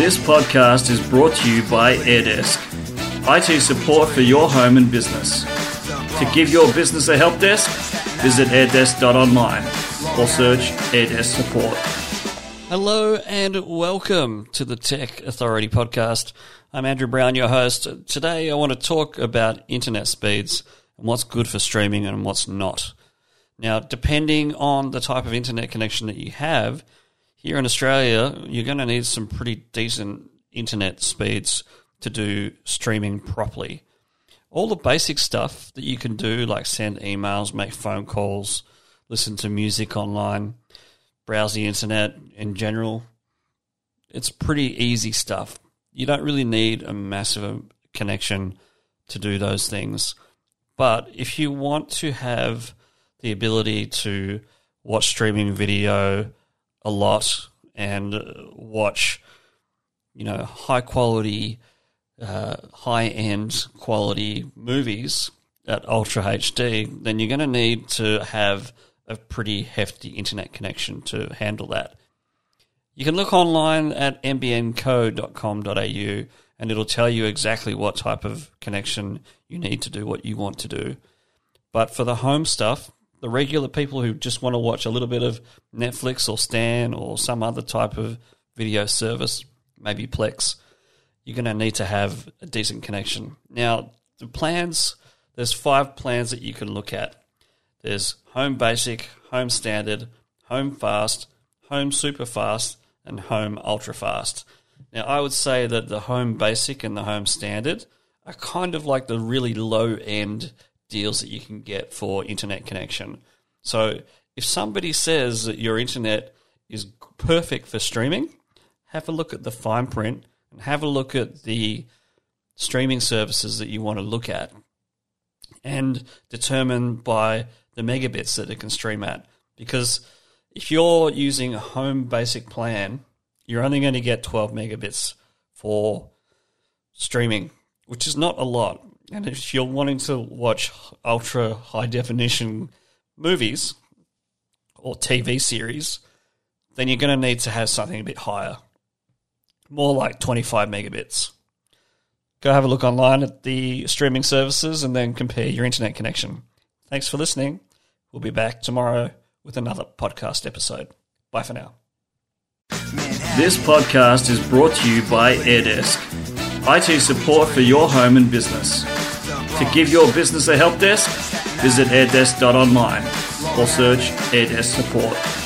This podcast is brought to you by AirDesk, IT support for your home and business. To give your business a help desk, visit airdesk.online or search AirDesk support. Hello and welcome to the Tech Authority podcast. I'm Andrew Brown, your host. Today I want to talk about internet speeds and what's good for streaming and what's not. Now, depending on the type of internet connection that you have, here in Australia, you're going to need some pretty decent internet speeds to do streaming properly. All the basic stuff that you can do, like send emails, make phone calls, listen to music online, browse the internet in general, it's pretty easy stuff. You don't really need a massive um, connection to do those things. But if you want to have the ability to watch streaming video a lot and uh, watch, you know, high quality, uh, high end quality movies at Ultra HD, then you're going to need to have a pretty hefty internet connection to handle that. You can look online at nbnco.com.au and it'll tell you exactly what type of connection you need to do what you want to do. But for the home stuff, the regular people who just want to watch a little bit of Netflix or Stan or some other type of video service, maybe Plex, you're going to need to have a decent connection. Now, the plans, there's five plans that you can look at. There's Home Basic, Home Standard, Home Fast, Home Super Fast, and Home Ultra Fast. Now, I would say that the Home Basic and the Home Standard are kind of like the really low end deals that you can get for internet connection. So if somebody says that your internet is perfect for streaming, have a look at the fine print and have a look at the streaming services that you want to look at and determine by the megabits that it can stream at. Because if you're using a home basic plan, you're only going to get 12 megabits for streaming, which is not a lot. And if you're wanting to watch ultra high definition movies or TV series, then you're going to need to have something a bit higher, more like 25 megabits. Go have a look online at the streaming services and then compare your internet connection. Thanks for listening. We'll be back tomorrow with another podcast episode. Bye for now. This podcast is brought to you by AirDesk, IT support for your home and business. To give your business a help desk, visit airdesk.online or search AirDesk support.